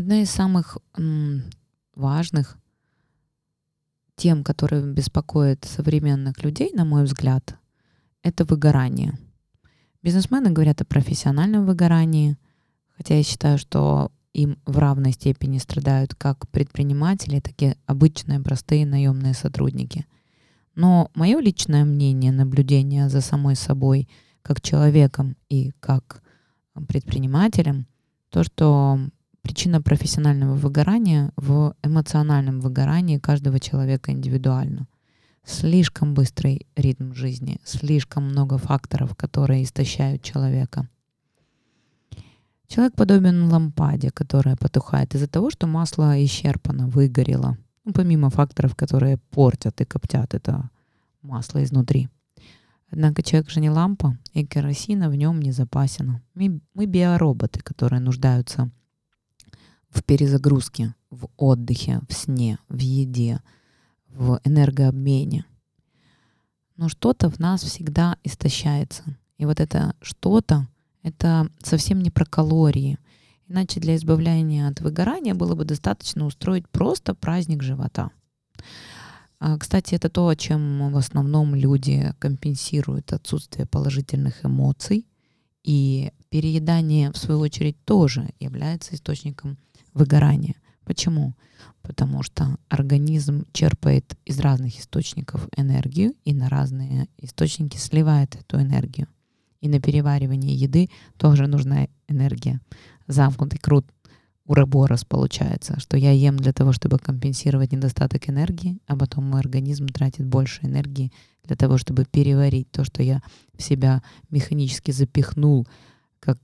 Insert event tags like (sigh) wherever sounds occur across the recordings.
Одна из самых важных тем, которые беспокоят современных людей, на мой взгляд, это выгорание. Бизнесмены говорят о профессиональном выгорании, хотя я считаю, что им в равной степени страдают как предприниматели, так и обычные простые наемные сотрудники. Но мое личное мнение, наблюдение за самой собой, как человеком и как предпринимателем, то, что причина профессионального выгорания в эмоциональном выгорании каждого человека индивидуально. Слишком быстрый ритм жизни, слишком много факторов, которые истощают человека. Человек подобен лампаде, которая потухает из-за того, что масло исчерпано, выгорело. Ну, помимо факторов, которые портят и коптят это масло изнутри. Однако человек же не лампа, и керосина в нем не запасено. Мы, биороботы, которые нуждаются в перезагрузке, в отдыхе, в сне, в еде, в энергообмене. Но что-то в нас всегда истощается. И вот это что-то, это совсем не про калории. Иначе для избавления от выгорания было бы достаточно устроить просто праздник живота. А, кстати, это то, чем в основном люди компенсируют отсутствие положительных эмоций. И переедание, в свою очередь, тоже является источником выгорания. Почему? Потому что организм черпает из разных источников энергию и на разные источники сливает эту энергию. И на переваривание еды тоже нужна энергия. Замкнутый круг уроборос получается, что я ем для того, чтобы компенсировать недостаток энергии, а потом мой организм тратит больше энергии для того, чтобы переварить то, что я в себя механически запихнул, как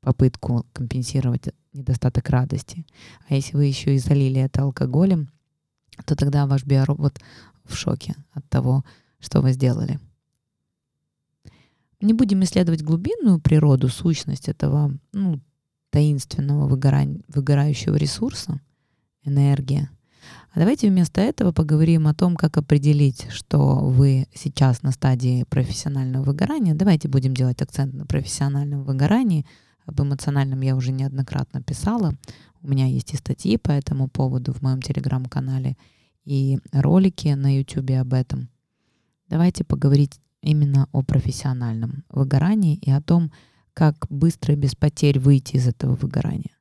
попытку компенсировать недостаток радости. А если вы еще и залили это алкоголем, то тогда ваш биоробот в шоке от того, что вы сделали. Не будем исследовать глубинную природу, сущность этого ну, таинственного выгорания, выгорающего ресурса, энергия. А давайте вместо этого поговорим о том, как определить, что вы сейчас на стадии профессионального выгорания. Давайте будем делать акцент на профессиональном выгорании – об эмоциональном я уже неоднократно писала. У меня есть и статьи по этому поводу в моем телеграм-канале, и ролики на YouTube об этом. Давайте поговорить именно о профессиональном выгорании и о том, как быстро и без потерь выйти из этого выгорания.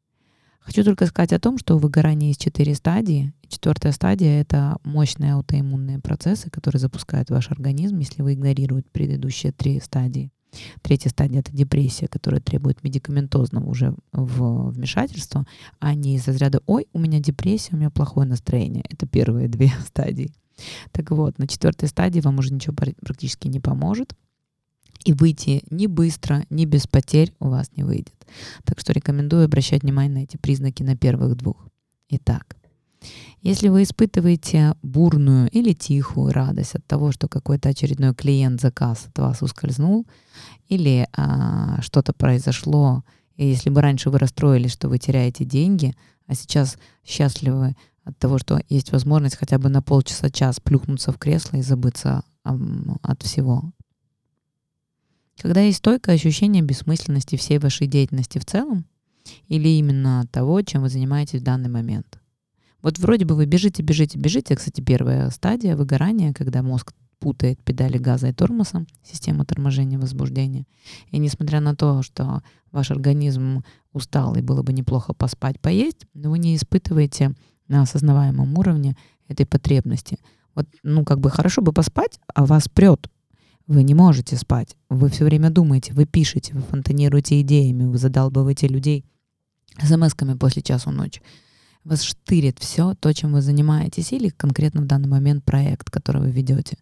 Хочу только сказать о том, что у выгорания есть четыре стадии. Четвертая стадия — это мощные аутоиммунные процессы, которые запускают ваш организм, если вы игнорируете предыдущие три стадии. Третья стадия — это депрессия, которая требует медикаментозного уже вмешательства, а не из разряда «Ой, у меня депрессия, у меня плохое настроение». Это первые (laughs) две стадии. Так вот, на четвертой стадии вам уже ничего практически не поможет. И выйти ни быстро, ни без потерь у вас не выйдет. Так что рекомендую обращать внимание на эти признаки на первых двух. Итак, если вы испытываете бурную или тихую радость от того, что какой-то очередной клиент заказ от вас ускользнул, или а, что-то произошло, и если бы раньше вы расстроились, что вы теряете деньги, а сейчас счастливы от того, что есть возможность хотя бы на полчаса-час плюхнуться в кресло и забыться от всего. Когда есть стойкое ощущение бессмысленности всей вашей деятельности в целом, или именно того, чем вы занимаетесь в данный момент. Вот вроде бы вы бежите, бежите, бежите. Кстати, первая стадия выгорания, когда мозг путает педали газа и тормоза, система торможения возбуждения. И несмотря на то, что ваш организм устал и было бы неплохо поспать, поесть, но вы не испытываете на осознаваемом уровне этой потребности. Вот, ну, как бы хорошо бы поспать, а вас прет. Вы не можете спать. Вы все время думаете, вы пишете, вы фонтанируете идеями, вы задалбываете людей смс-ками после часу ночи вас штырит все то, чем вы занимаетесь, или конкретно в данный момент проект, который вы ведете.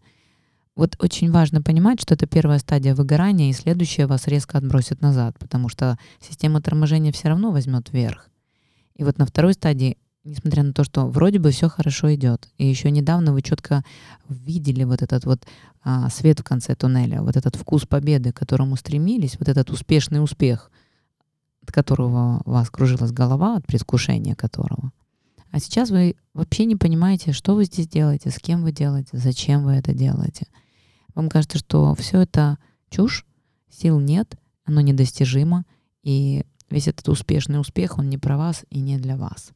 Вот очень важно понимать, что это первая стадия выгорания, и следующая вас резко отбросит назад, потому что система торможения все равно возьмет вверх. И вот на второй стадии, несмотря на то, что вроде бы все хорошо идет, и еще недавно вы четко видели вот этот вот а, свет в конце туннеля, вот этот вкус победы, к которому стремились, вот этот успешный успех — от которого вас кружилась голова, от предвкушения которого. А сейчас вы вообще не понимаете, что вы здесь делаете, с кем вы делаете, зачем вы это делаете. Вам кажется, что все это чушь, сил нет, оно недостижимо, и весь этот успешный успех, он не про вас и не для вас.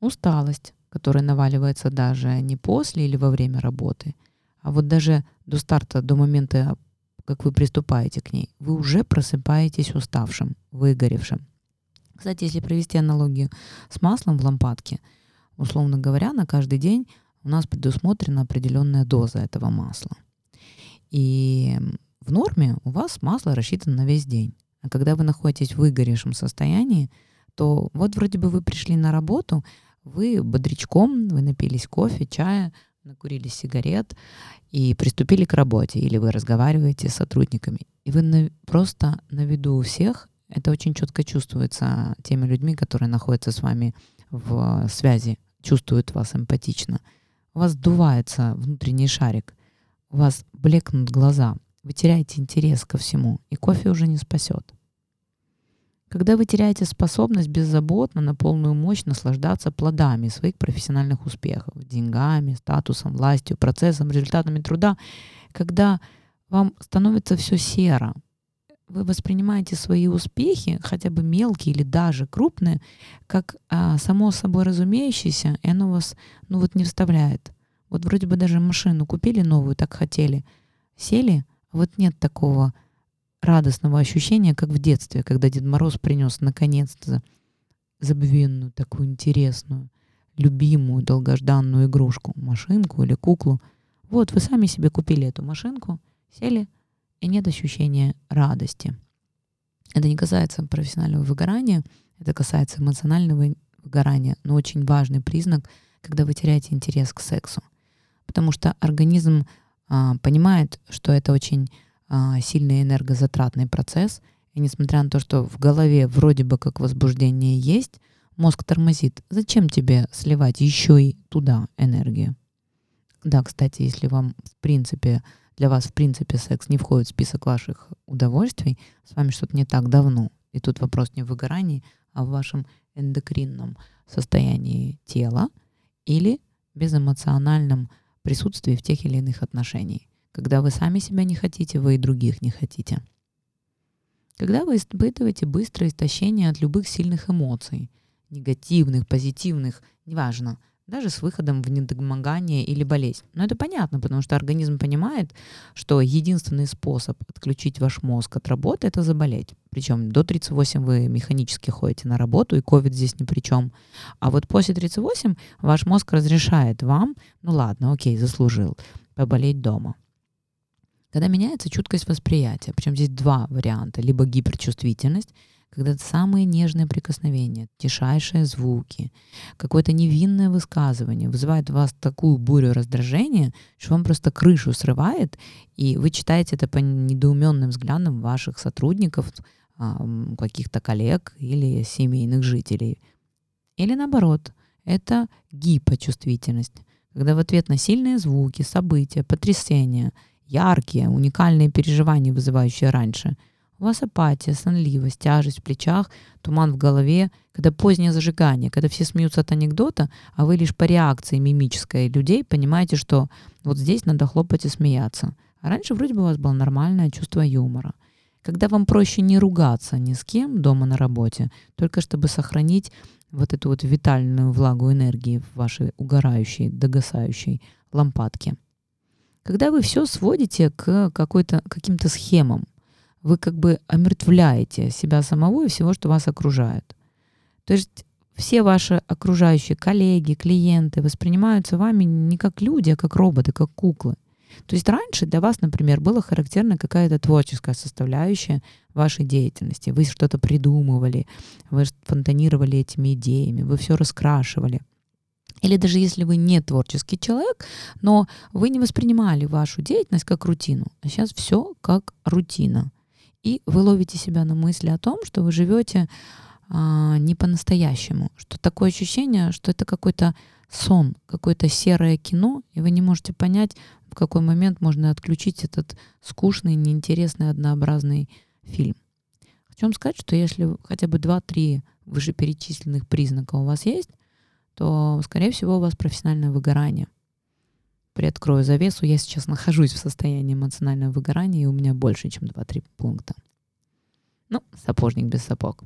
Усталость, которая наваливается даже не после или во время работы, а вот даже до старта, до момента, как вы приступаете к ней, вы уже просыпаетесь уставшим, выгоревшим. Кстати, если провести аналогию с маслом в лампадке, условно говоря, на каждый день у нас предусмотрена определенная доза этого масла. И в норме у вас масло рассчитано на весь день. А когда вы находитесь в выгоревшем состоянии, то вот вроде бы вы пришли на работу, вы бодрячком, вы напились кофе, чая, накурили сигарет и приступили к работе, или вы разговариваете с сотрудниками, и вы на, просто на виду у всех, это очень четко чувствуется теми людьми, которые находятся с вами в связи, чувствуют вас эмпатично. У вас сдувается внутренний шарик, у вас блекнут глаза, вы теряете интерес ко всему, и кофе уже не спасет. Когда вы теряете способность беззаботно на полную мощь наслаждаться плодами своих профессиональных успехов, деньгами, статусом, властью, процессом, результатами труда, когда вам становится все серо, вы воспринимаете свои успехи, хотя бы мелкие или даже крупные, как а, само собой разумеющееся, и оно вас ну вот не вставляет. Вот вроде бы даже машину купили новую, так хотели, сели, а вот нет такого радостного ощущения, как в детстве, когда Дед Мороз принес наконец-то забвенную, такую интересную, любимую, долгожданную игрушку, машинку или куклу. Вот, вы сами себе купили эту машинку, сели, и нет ощущения радости. Это не касается профессионального выгорания, это касается эмоционального выгорания, но очень важный признак, когда вы теряете интерес к сексу. Потому что организм а, понимает, что это очень а, сильный энергозатратный процесс. И несмотря на то, что в голове вроде бы как возбуждение есть, мозг тормозит. Зачем тебе сливать еще и туда энергию? Да, кстати, если вам в принципе для вас в принципе секс не входит в список ваших удовольствий, с вами что-то не так давно. И тут вопрос не в выгорании, а в вашем эндокринном состоянии тела или безэмоциональном присутствии в тех или иных отношениях. Когда вы сами себя не хотите, вы и других не хотите. Когда вы испытываете быстрое истощение от любых сильных эмоций, негативных, позитивных, неважно, даже с выходом в недомогание или болезнь. Но это понятно, потому что организм понимает, что единственный способ отключить ваш мозг от работы – это заболеть. Причем до 38 вы механически ходите на работу, и COVID здесь ни при чем. А вот после 38 ваш мозг разрешает вам, ну ладно, окей, заслужил, поболеть дома. Когда меняется чуткость восприятия, причем здесь два варианта, либо гиперчувствительность, когда самые нежные прикосновения, тишайшие звуки, какое-то невинное высказывание вызывает у вас такую бурю раздражения, что вам просто крышу срывает, и вы читаете это по недоуменным взглядам ваших сотрудников, а, каких-то коллег или семейных жителей. Или наоборот, это гипочувствительность, когда в ответ на сильные звуки, события, потрясения яркие, уникальные переживания, вызывающие раньше. У вас апатия, сонливость, тяжесть в плечах, туман в голове, когда позднее зажигание, когда все смеются от анекдота, а вы лишь по реакции мимической людей понимаете, что вот здесь надо хлопать и смеяться. А раньше вроде бы у вас было нормальное чувство юмора. Когда вам проще не ругаться ни с кем дома на работе, только чтобы сохранить вот эту вот витальную влагу энергии в вашей угорающей, догасающей лампадке – когда вы все сводите к какой-то, каким-то схемам, вы как бы омертвляете себя самого и всего, что вас окружает. То есть все ваши окружающие коллеги, клиенты воспринимаются вами не как люди, а как роботы, как куклы. То есть раньше для вас, например, была характерна какая-то творческая составляющая вашей деятельности. Вы что-то придумывали, вы фонтанировали этими идеями, вы все раскрашивали – или даже если вы не творческий человек, но вы не воспринимали вашу деятельность как рутину, а сейчас все как рутина. И вы ловите себя на мысли о том, что вы живете а, не по-настоящему, что такое ощущение, что это какой-то сон, какое-то серое кино, и вы не можете понять, в какой момент можно отключить этот скучный, неинтересный, однообразный фильм. Хочу вам сказать, что если хотя бы 2-3 вышеперечисленных признака у вас есть, то, скорее всего, у вас профессиональное выгорание. Приоткрою завесу, я сейчас нахожусь в состоянии эмоционального выгорания, и у меня больше, чем 2-3 пункта. Ну, сапожник без сапог.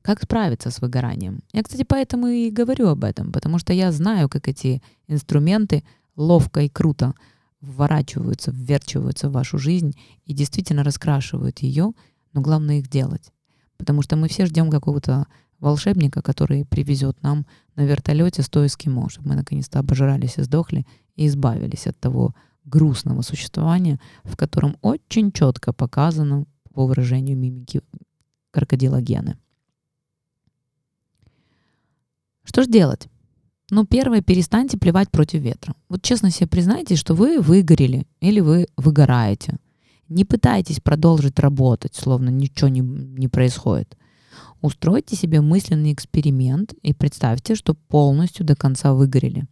Как справиться с выгоранием? Я, кстати, поэтому и говорю об этом, потому что я знаю, как эти инструменты ловко и круто вворачиваются, вверчиваются в вашу жизнь и действительно раскрашивают ее, но главное их делать. Потому что мы все ждем какого-то волшебника, который привезет нам на вертолете 100 эскимо, чтобы мы наконец-то обожрались и сдохли и избавились от того грустного существования, в котором очень четко показано по выражению мимики крокодила. Что же делать? Ну, первое, перестаньте плевать против ветра. Вот честно себе признайте, что вы выгорели или вы выгораете. Не пытайтесь продолжить работать, словно ничего не, не происходит. Устройте себе мысленный эксперимент и представьте, что полностью до конца выгорели.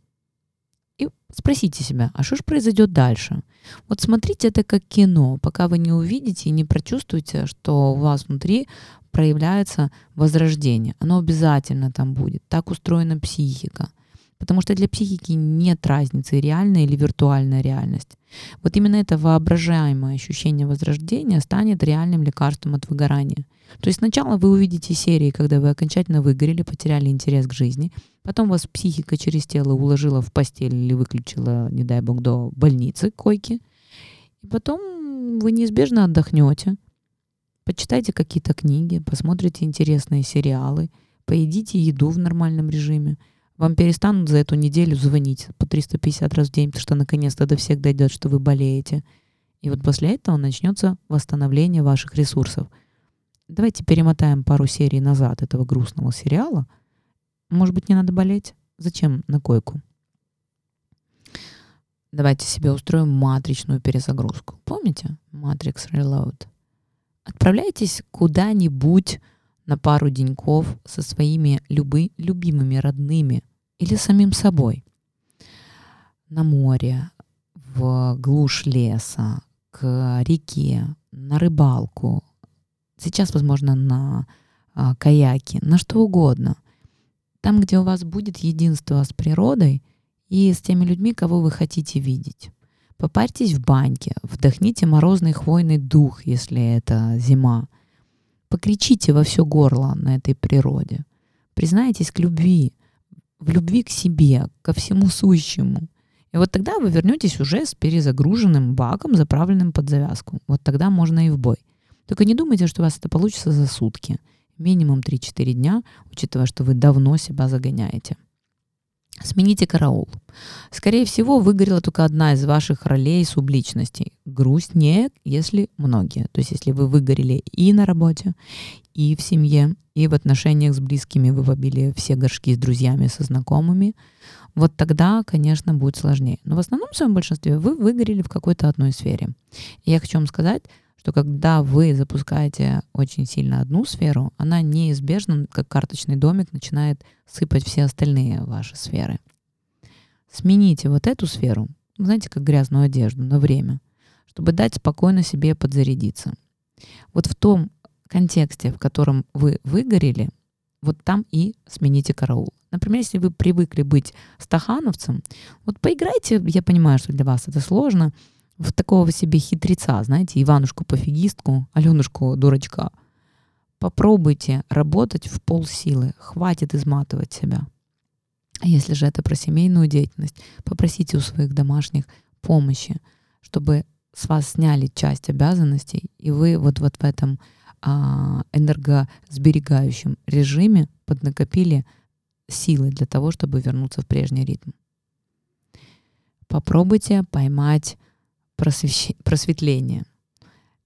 И спросите себя, а что же произойдет дальше? Вот смотрите это как кино, пока вы не увидите и не прочувствуете, что у вас внутри проявляется возрождение. Оно обязательно там будет. Так устроена психика. Потому что для психики нет разницы, реальная или виртуальная реальность. Вот именно это воображаемое ощущение возрождения станет реальным лекарством от выгорания. То есть сначала вы увидите серии, когда вы окончательно выгорели, потеряли интерес к жизни, потом вас психика через тело уложила в постель или выключила, не дай бог, до больницы, койки, и потом вы неизбежно отдохнете, почитайте какие-то книги, посмотрите интересные сериалы, поедите еду в нормальном режиме, вам перестанут за эту неделю звонить по 350 раз в день, потому что наконец-то до всех дойдет, что вы болеете. И вот после этого начнется восстановление ваших ресурсов. Давайте перемотаем пару серий назад этого грустного сериала. Может быть, не надо болеть? Зачем на койку? Давайте себе устроим матричную перезагрузку. Помните? Matrix Reload. Отправляйтесь куда-нибудь на пару деньков со своими любы, любимыми родными или самим собой. На море, в глушь леса, к реке, на рыбалку. Сейчас, возможно, на а, каяке, на что угодно. Там, где у вас будет единство с природой и с теми людьми, кого вы хотите видеть. Попарьтесь в баньке, вдохните морозный хвойный дух, если это зима. Покричите во все горло на этой природе. Признайтесь к любви, в любви к себе, ко всему сущему. И вот тогда вы вернетесь уже с перезагруженным баком, заправленным под завязку. Вот тогда можно и в бой. Только не думайте, что у вас это получится за сутки. Минимум 3-4 дня, учитывая, что вы давно себя загоняете. Смените караул. Скорее всего, выгорела только одна из ваших ролей субличностей. Грустнее, если многие. То есть, если вы выгорели и на работе, и в семье, и в отношениях с близкими, вы побили все горшки с друзьями, со знакомыми, вот тогда, конечно, будет сложнее. Но в основном в своем большинстве вы выгорели в какой-то одной сфере. И я хочу вам сказать, что когда вы запускаете очень сильно одну сферу, она неизбежно, как карточный домик, начинает сыпать все остальные ваши сферы. Смените вот эту сферу, знаете, как грязную одежду на время, чтобы дать спокойно себе подзарядиться. Вот в том контексте, в котором вы выгорели, вот там и смените караул. Например, если вы привыкли быть стахановцем, вот поиграйте, я понимаю, что для вас это сложно, в такого себе хитреца, знаете, Иванушку-пофигистку, Аленушку дурачка. Попробуйте работать в полсилы, хватит изматывать себя. Если же это про семейную деятельность, попросите у своих домашних помощи, чтобы с вас сняли часть обязанностей, и вы вот, вот в этом а, энергосберегающем режиме поднакопили силы для того, чтобы вернуться в прежний ритм. Попробуйте поймать просвещ... просветление.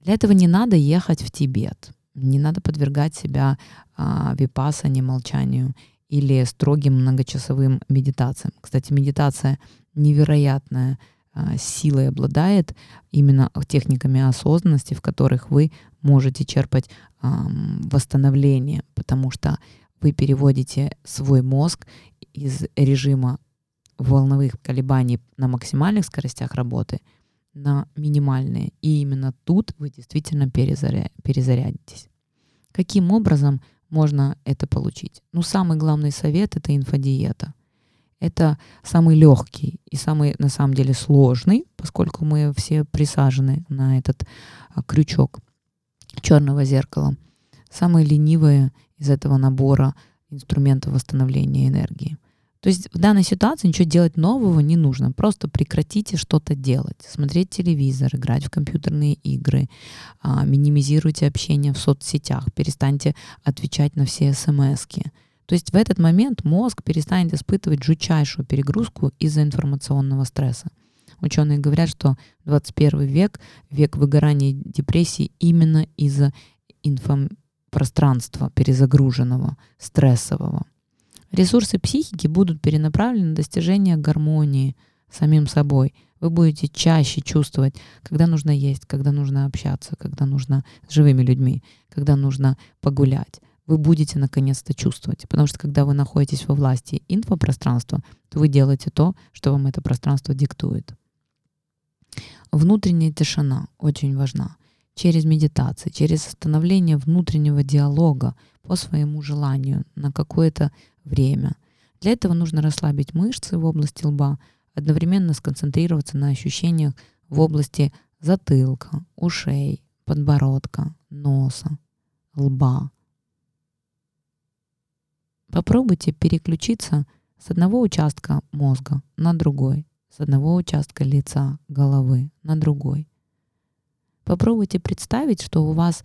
Для этого не надо ехать в Тибет, не надо подвергать себя а, випасане, молчанию или строгим многочасовым медитациям. Кстати, медитация невероятная а, силой обладает именно техниками осознанности, в которых вы можете черпать а, восстановление, потому что вы переводите свой мозг из режима волновых колебаний на максимальных скоростях работы – на минимальные. И именно тут вы действительно перезаря... перезарядитесь. Каким образом можно это получить? Ну, самый главный совет — это инфодиета. Это самый легкий и самый, на самом деле, сложный, поскольку мы все присажены на этот а, крючок черного зеркала. самые ленивые из этого набора инструментов восстановления энергии. То есть в данной ситуации ничего делать нового не нужно. Просто прекратите что-то делать. Смотреть телевизор, играть в компьютерные игры, а, минимизируйте общение в соцсетях, перестаньте отвечать на все смс. То есть в этот момент мозг перестанет испытывать жутчайшую перегрузку из-за информационного стресса. Ученые говорят, что 21 век — век выгорания и депрессии именно из-за инфопространства перезагруженного, стрессового. Ресурсы психики будут перенаправлены на достижение гармонии самим собой. Вы будете чаще чувствовать, когда нужно есть, когда нужно общаться, когда нужно с живыми людьми, когда нужно погулять. Вы будете наконец-то чувствовать. Потому что когда вы находитесь во власти инфопространства, то вы делаете то, что вам это пространство диктует. Внутренняя тишина очень важна. Через медитации, через становление внутреннего диалога по своему желанию на какое-то время. Для этого нужно расслабить мышцы в области лба, одновременно сконцентрироваться на ощущениях в области затылка, ушей, подбородка, носа, лба. Попробуйте переключиться с одного участка мозга на другой, с одного участка лица, головы на другой. Попробуйте представить, что у вас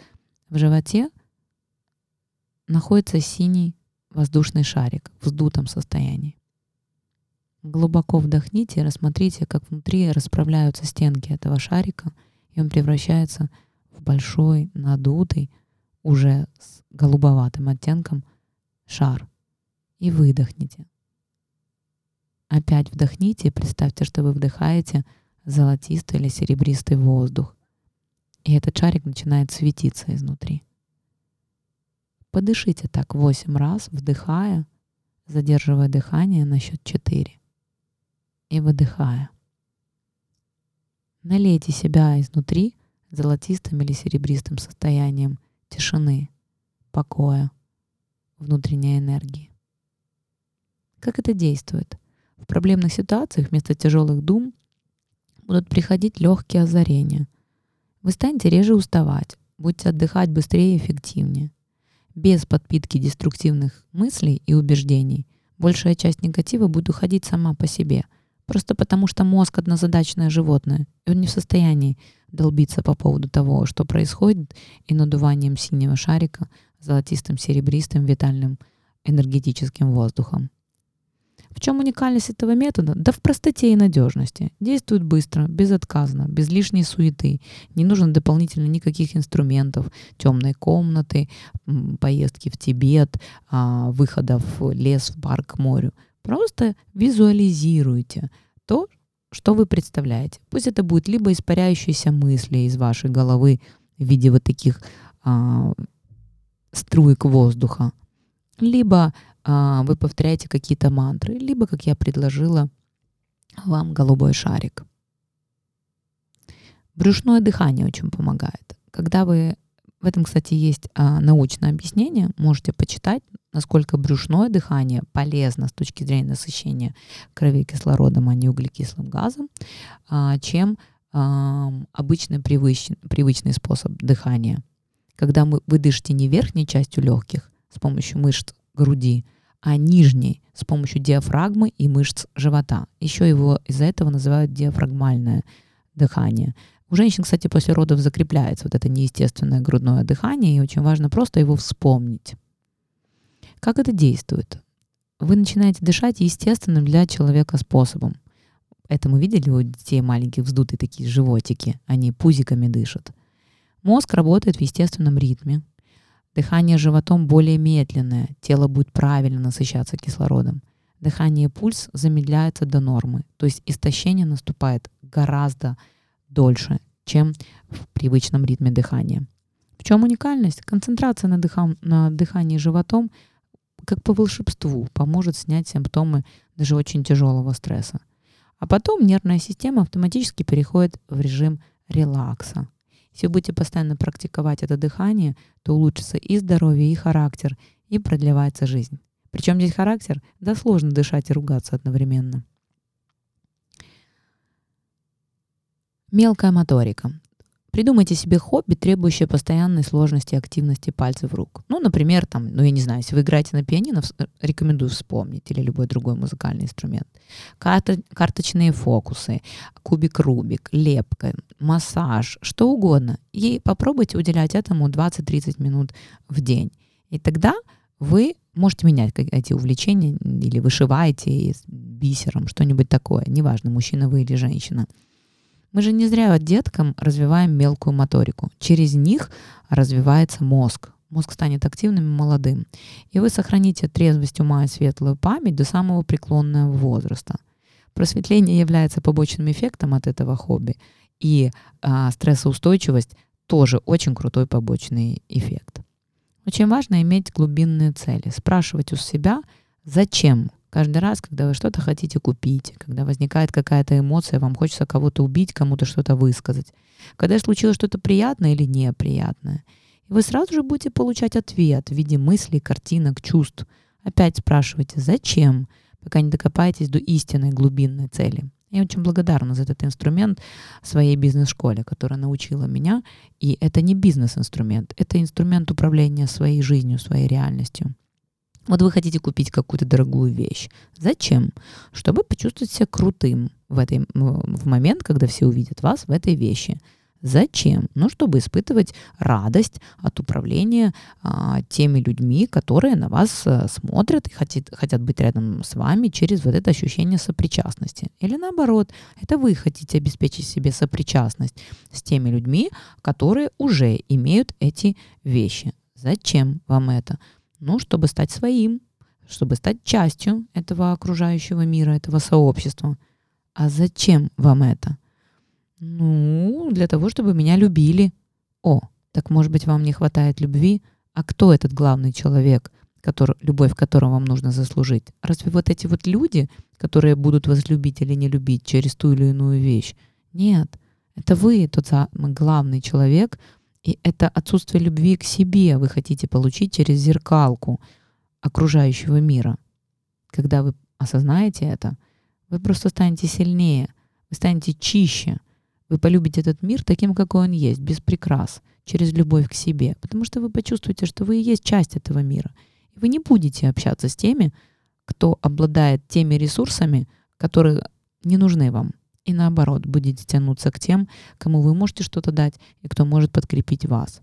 в животе находится синий воздушный шарик в вздутом состоянии. Глубоко вдохните и рассмотрите, как внутри расправляются стенки этого шарика, и он превращается в большой, надутый, уже с голубоватым оттенком шар. И выдохните. Опять вдохните и представьте, что вы вдыхаете золотистый или серебристый воздух. И этот шарик начинает светиться изнутри. Подышите так 8 раз, вдыхая, задерживая дыхание на счет 4 и выдыхая. Налейте себя изнутри золотистым или серебристым состоянием тишины, покоя, внутренней энергии. Как это действует? В проблемных ситуациях вместо тяжелых дум будут приходить легкие озарения. Вы станете реже уставать, будете отдыхать быстрее и эффективнее без подпитки деструктивных мыслей и убеждений, большая часть негатива будет уходить сама по себе, просто потому что мозг однозадачное животное, и он не в состоянии долбиться по поводу того, что происходит, и надуванием синего шарика золотистым, серебристым, витальным энергетическим воздухом. В чем уникальность этого метода? Да в простоте и надежности. Действует быстро, безотказно, без лишней суеты. Не нужно дополнительно никаких инструментов, темной комнаты, поездки в Тибет, а, выхода в лес, в парк, к морю. Просто визуализируйте то, что вы представляете. Пусть это будет либо испаряющиеся мысли из вашей головы в виде вот таких а, струек воздуха, либо вы повторяете какие-то мантры, либо, как я предложила, вам голубой шарик. Брюшное дыхание очень помогает. Когда вы... В этом, кстати, есть а, научное объяснение, можете почитать, насколько брюшное дыхание полезно с точки зрения насыщения крови кислородом, а не углекислым газом, а, чем а, обычный привычный, привычный способ дыхания. Когда мы, вы дышите не верхней частью легких с помощью мышц груди, а нижней с помощью диафрагмы и мышц живота. Еще его из-за этого называют диафрагмальное дыхание. У женщин, кстати, после родов закрепляется вот это неестественное грудное дыхание, и очень важно просто его вспомнить. Как это действует? Вы начинаете дышать естественным для человека способом. Это мы видели у детей маленьких вздутые такие животики, они пузиками дышат. Мозг работает в естественном ритме, Дыхание животом более медленное, тело будет правильно насыщаться кислородом. Дыхание и пульс замедляются до нормы, то есть истощение наступает гораздо дольше, чем в привычном ритме дыхания. В чем уникальность? Концентрация на, дыхам, на дыхании животом как по волшебству поможет снять симптомы даже очень тяжелого стресса. А потом нервная система автоматически переходит в режим релакса. Если будете постоянно практиковать это дыхание, то улучшится и здоровье, и характер, и продлевается жизнь. Причем здесь характер? Да сложно дышать и ругаться одновременно. Мелкая моторика. Придумайте себе хобби, требующее постоянной сложности и активности пальцев рук. Ну, например, там, ну, я не знаю, если вы играете на пианино, рекомендую вспомнить, или любой другой музыкальный инструмент. Карта, карточные фокусы, кубик Рубик, лепка, массаж, что угодно. И попробуйте уделять этому 20-30 минут в день. И тогда вы можете менять эти увлечения или вышиваете бисером, что-нибудь такое, неважно, мужчина вы или женщина. Мы же не зря деткам развиваем мелкую моторику. Через них развивается мозг. Мозг станет активным и молодым. И вы сохраните трезвость ума и светлую память до самого преклонного возраста. Просветление является побочным эффектом от этого хобби. И а, стрессоустойчивость тоже очень крутой побочный эффект. Очень важно иметь глубинные цели, спрашивать у себя, зачем каждый раз, когда вы что-то хотите купить, когда возникает какая-то эмоция, вам хочется кого-то убить, кому-то что-то высказать, когда случилось что-то приятное или неприятное. И вы сразу же будете получать ответ в виде мыслей, картинок, чувств. Опять спрашивайте, зачем, пока не докопаетесь до истинной глубинной цели. Я очень благодарна за этот инструмент своей бизнес-школе, которая научила меня. И это не бизнес-инструмент, это инструмент управления своей жизнью, своей реальностью. Вот вы хотите купить какую-то дорогую вещь. Зачем? Чтобы почувствовать себя крутым в, этой, в момент, когда все увидят вас в этой вещи. Зачем? Ну, чтобы испытывать радость от управления а, теми людьми, которые на вас а, смотрят и хотят, хотят быть рядом с вами через вот это ощущение сопричастности. Или наоборот, это вы хотите обеспечить себе сопричастность с теми людьми, которые уже имеют эти вещи. Зачем вам это? Ну, чтобы стать своим, чтобы стать частью этого окружающего мира, этого сообщества. А зачем вам это? Ну, для того, чтобы меня любили. О, так может быть вам не хватает любви? А кто этот главный человек, который, любовь которого вам нужно заслужить? Разве вот эти вот люди, которые будут вас любить или не любить через ту или иную вещь? Нет, это вы тот самый главный человек, и это отсутствие любви к себе вы хотите получить через зеркалку окружающего мира. Когда вы осознаете это, вы просто станете сильнее, вы станете чище, вы полюбите этот мир таким, какой он есть, без прикрас, через любовь к себе, потому что вы почувствуете, что вы и есть часть этого мира. И вы не будете общаться с теми, кто обладает теми ресурсами, которые не нужны вам. И наоборот, будете тянуться к тем, кому вы можете что-то дать и кто может подкрепить вас.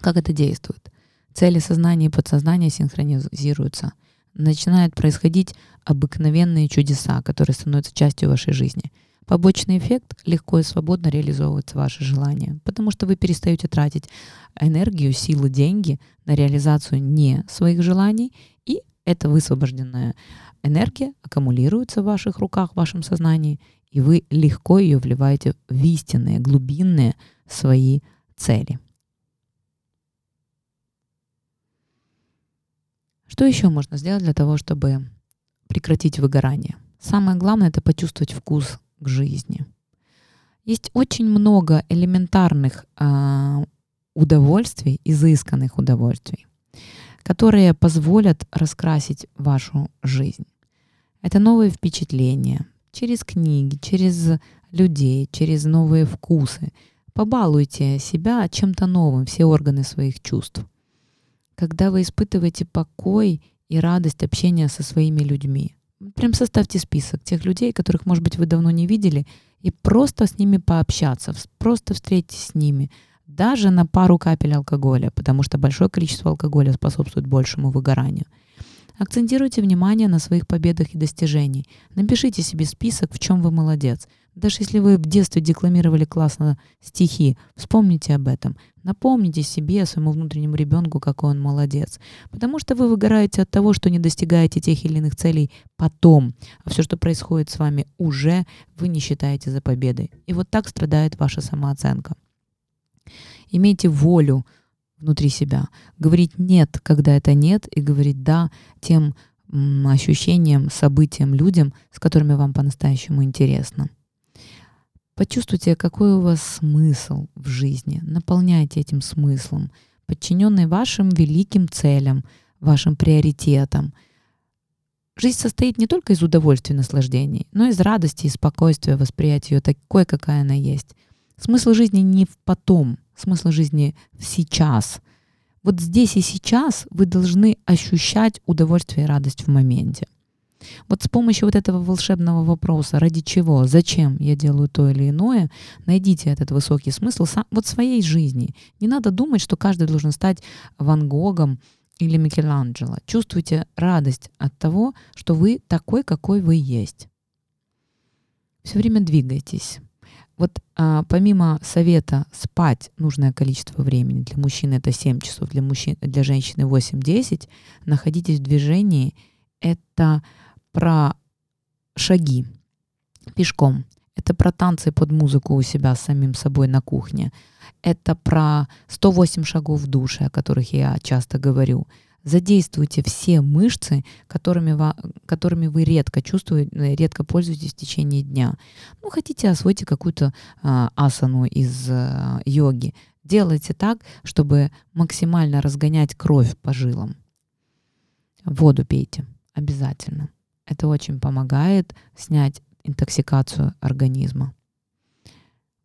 Как это действует? Цели сознания и подсознания синхронизируются. Начинают происходить обыкновенные чудеса, которые становятся частью вашей жизни – Побочный эффект — легко и свободно реализовываются ваши желания, потому что вы перестаете тратить энергию, силы, деньги на реализацию не своих желаний, эта высвобожденная энергия аккумулируется в ваших руках, в вашем сознании, и вы легко ее вливаете в истинные, глубинные свои цели. Что еще можно сделать для того, чтобы прекратить выгорание? Самое главное — это почувствовать вкус к жизни. Есть очень много элементарных э, удовольствий, изысканных удовольствий, которые позволят раскрасить вашу жизнь. Это новые впечатления через книги, через людей, через новые вкусы. Побалуйте себя чем-то новым, все органы своих чувств. Когда вы испытываете покой и радость общения со своими людьми, Прям составьте список тех людей, которых, может быть, вы давно не видели, и просто с ними пообщаться, просто встретитесь с ними, даже на пару капель алкоголя, потому что большое количество алкоголя способствует большему выгоранию. Акцентируйте внимание на своих победах и достижениях. Напишите себе список, в чем вы молодец. Даже если вы в детстве декламировали классно стихи, вспомните об этом. Напомните себе, своему внутреннему ребенку, какой он молодец. Потому что вы выгораете от того, что не достигаете тех или иных целей потом. А все, что происходит с вами уже, вы не считаете за победой. И вот так страдает ваша самооценка. Имейте волю внутри себя. Говорить «нет», когда это «нет», и говорить «да» тем ощущениям, событиям, людям, с которыми вам по-настоящему интересно. Почувствуйте, какой у вас смысл в жизни. Наполняйте этим смыслом, подчиненный вашим великим целям, вашим приоритетам. Жизнь состоит не только из удовольствия и наслаждений, но и из радости и спокойствия восприятия ее такой, какая она есть. Смысл жизни не в потом, смысл жизни в сейчас. Вот здесь и сейчас вы должны ощущать удовольствие и радость в моменте. Вот с помощью вот этого волшебного вопроса, ради чего, зачем я делаю то или иное, найдите этот высокий смысл сам, вот своей жизни. Не надо думать, что каждый должен стать Ван Гогом или Микеланджело. Чувствуйте радость от того, что вы такой, какой вы есть. Все время двигайтесь. Вот а, помимо совета спать нужное количество времени, для мужчины это 7 часов, для, мужчин, для женщины 8-10, находитесь в движении, это про шаги пешком. Это про танцы под музыку у себя с самим собой на кухне. Это про 108 шагов в душе, о которых я часто говорю. Задействуйте все мышцы, которыми, которыми вы редко чувствуете, редко пользуетесь в течение дня. Ну, хотите, освойте какую-то а, асану из а, йоги. Делайте так, чтобы максимально разгонять кровь по жилам. Воду пейте обязательно. Это очень помогает снять интоксикацию организма.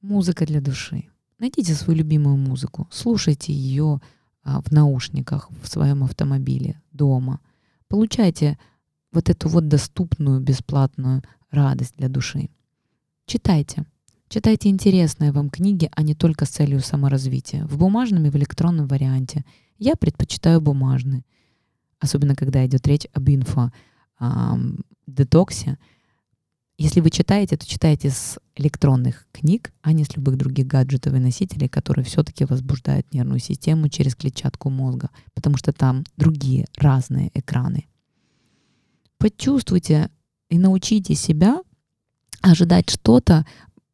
Музыка для души. Найдите свою любимую музыку, слушайте ее в наушниках в своем автомобиле, дома. Получайте вот эту вот доступную, бесплатную радость для души. Читайте. Читайте интересные вам книги, а не только с целью саморазвития. В бумажном и в электронном варианте. Я предпочитаю бумажные. Особенно, когда идет речь об инфо детоксе. Если вы читаете, то читайте с электронных книг, а не с любых других гаджетов и носителей, которые все-таки возбуждают нервную систему через клетчатку мозга, потому что там другие разные экраны. Почувствуйте и научите себя ожидать что-то,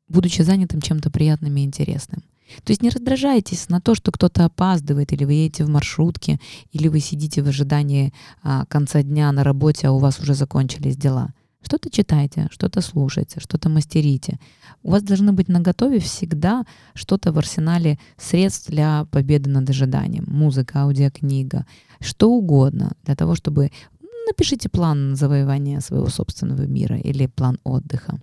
будучи занятым чем-то приятным и интересным. То есть не раздражайтесь на то, что кто-то опаздывает, или вы едете в маршрутке, или вы сидите в ожидании а, конца дня на работе, а у вас уже закончились дела. Что-то читайте, что-то слушайте, что-то мастерите. У вас должны быть на готове всегда что-то в арсенале средств для победы над ожиданием. Музыка, аудиокнига, что угодно для того, чтобы напишите план завоевания своего собственного мира или план отдыха.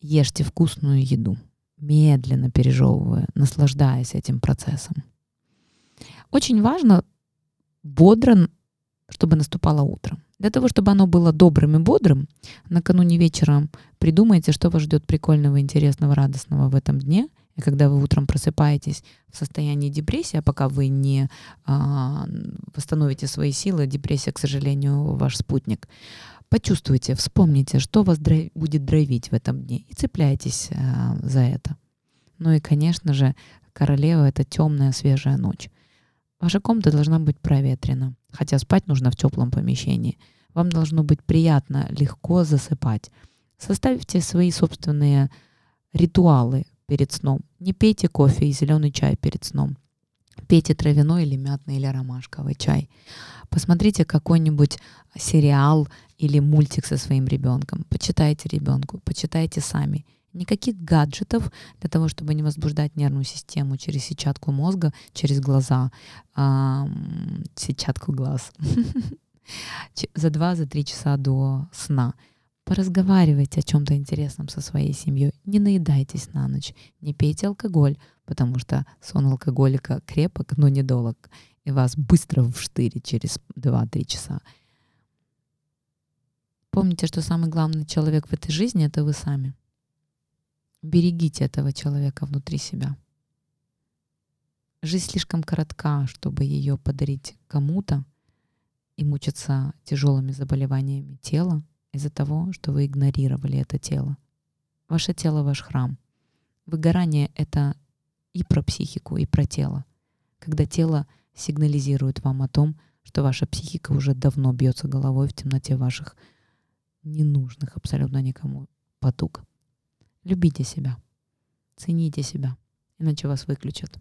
Ешьте вкусную еду медленно пережевывая, наслаждаясь этим процессом. Очень важно бодро, чтобы наступало утро. Для того, чтобы оно было добрым и бодрым, накануне вечером придумайте, что вас ждет прикольного, интересного, радостного в этом дне. И когда вы утром просыпаетесь в состоянии депрессии, а пока вы не а, восстановите свои силы, депрессия, к сожалению, ваш спутник, Почувствуйте, вспомните, что вас драйв, будет драйвить в этом дне и цепляйтесь э, за это. Ну и, конечно же, королева — это темная свежая ночь. Ваша комната должна быть проветрена, хотя спать нужно в теплом помещении. Вам должно быть приятно, легко засыпать. Составьте свои собственные ритуалы перед сном. Не пейте кофе и зеленый чай перед сном. Пейте травяной или мятный или ромашковый чай. Посмотрите какой-нибудь сериал или мультик со своим ребенком. Почитайте ребенку, почитайте сами. Никаких гаджетов для того, чтобы не возбуждать нервную систему через сетчатку мозга, через глаза, эм, сетчатку глаз. (laughs) За два, за три часа до сна. Поразговаривайте о чем-то интересном со своей семьей. Не наедайтесь на ночь. Не пейте алкоголь, потому что сон алкоголика крепок, но недолг. И вас быстро вштырит через 2-3 часа. Помните, что самый главный человек в этой жизни — это вы сами. Берегите этого человека внутри себя. Жизнь слишком коротка, чтобы ее подарить кому-то и мучиться тяжелыми заболеваниями тела из-за того, что вы игнорировали это тело. Ваше тело — ваш храм. Выгорание — это и про психику, и про тело. Когда тело сигнализирует вам о том, что ваша психика уже давно бьется головой в темноте ваших ненужных абсолютно никому потуг. Любите себя, цените себя, иначе вас выключат.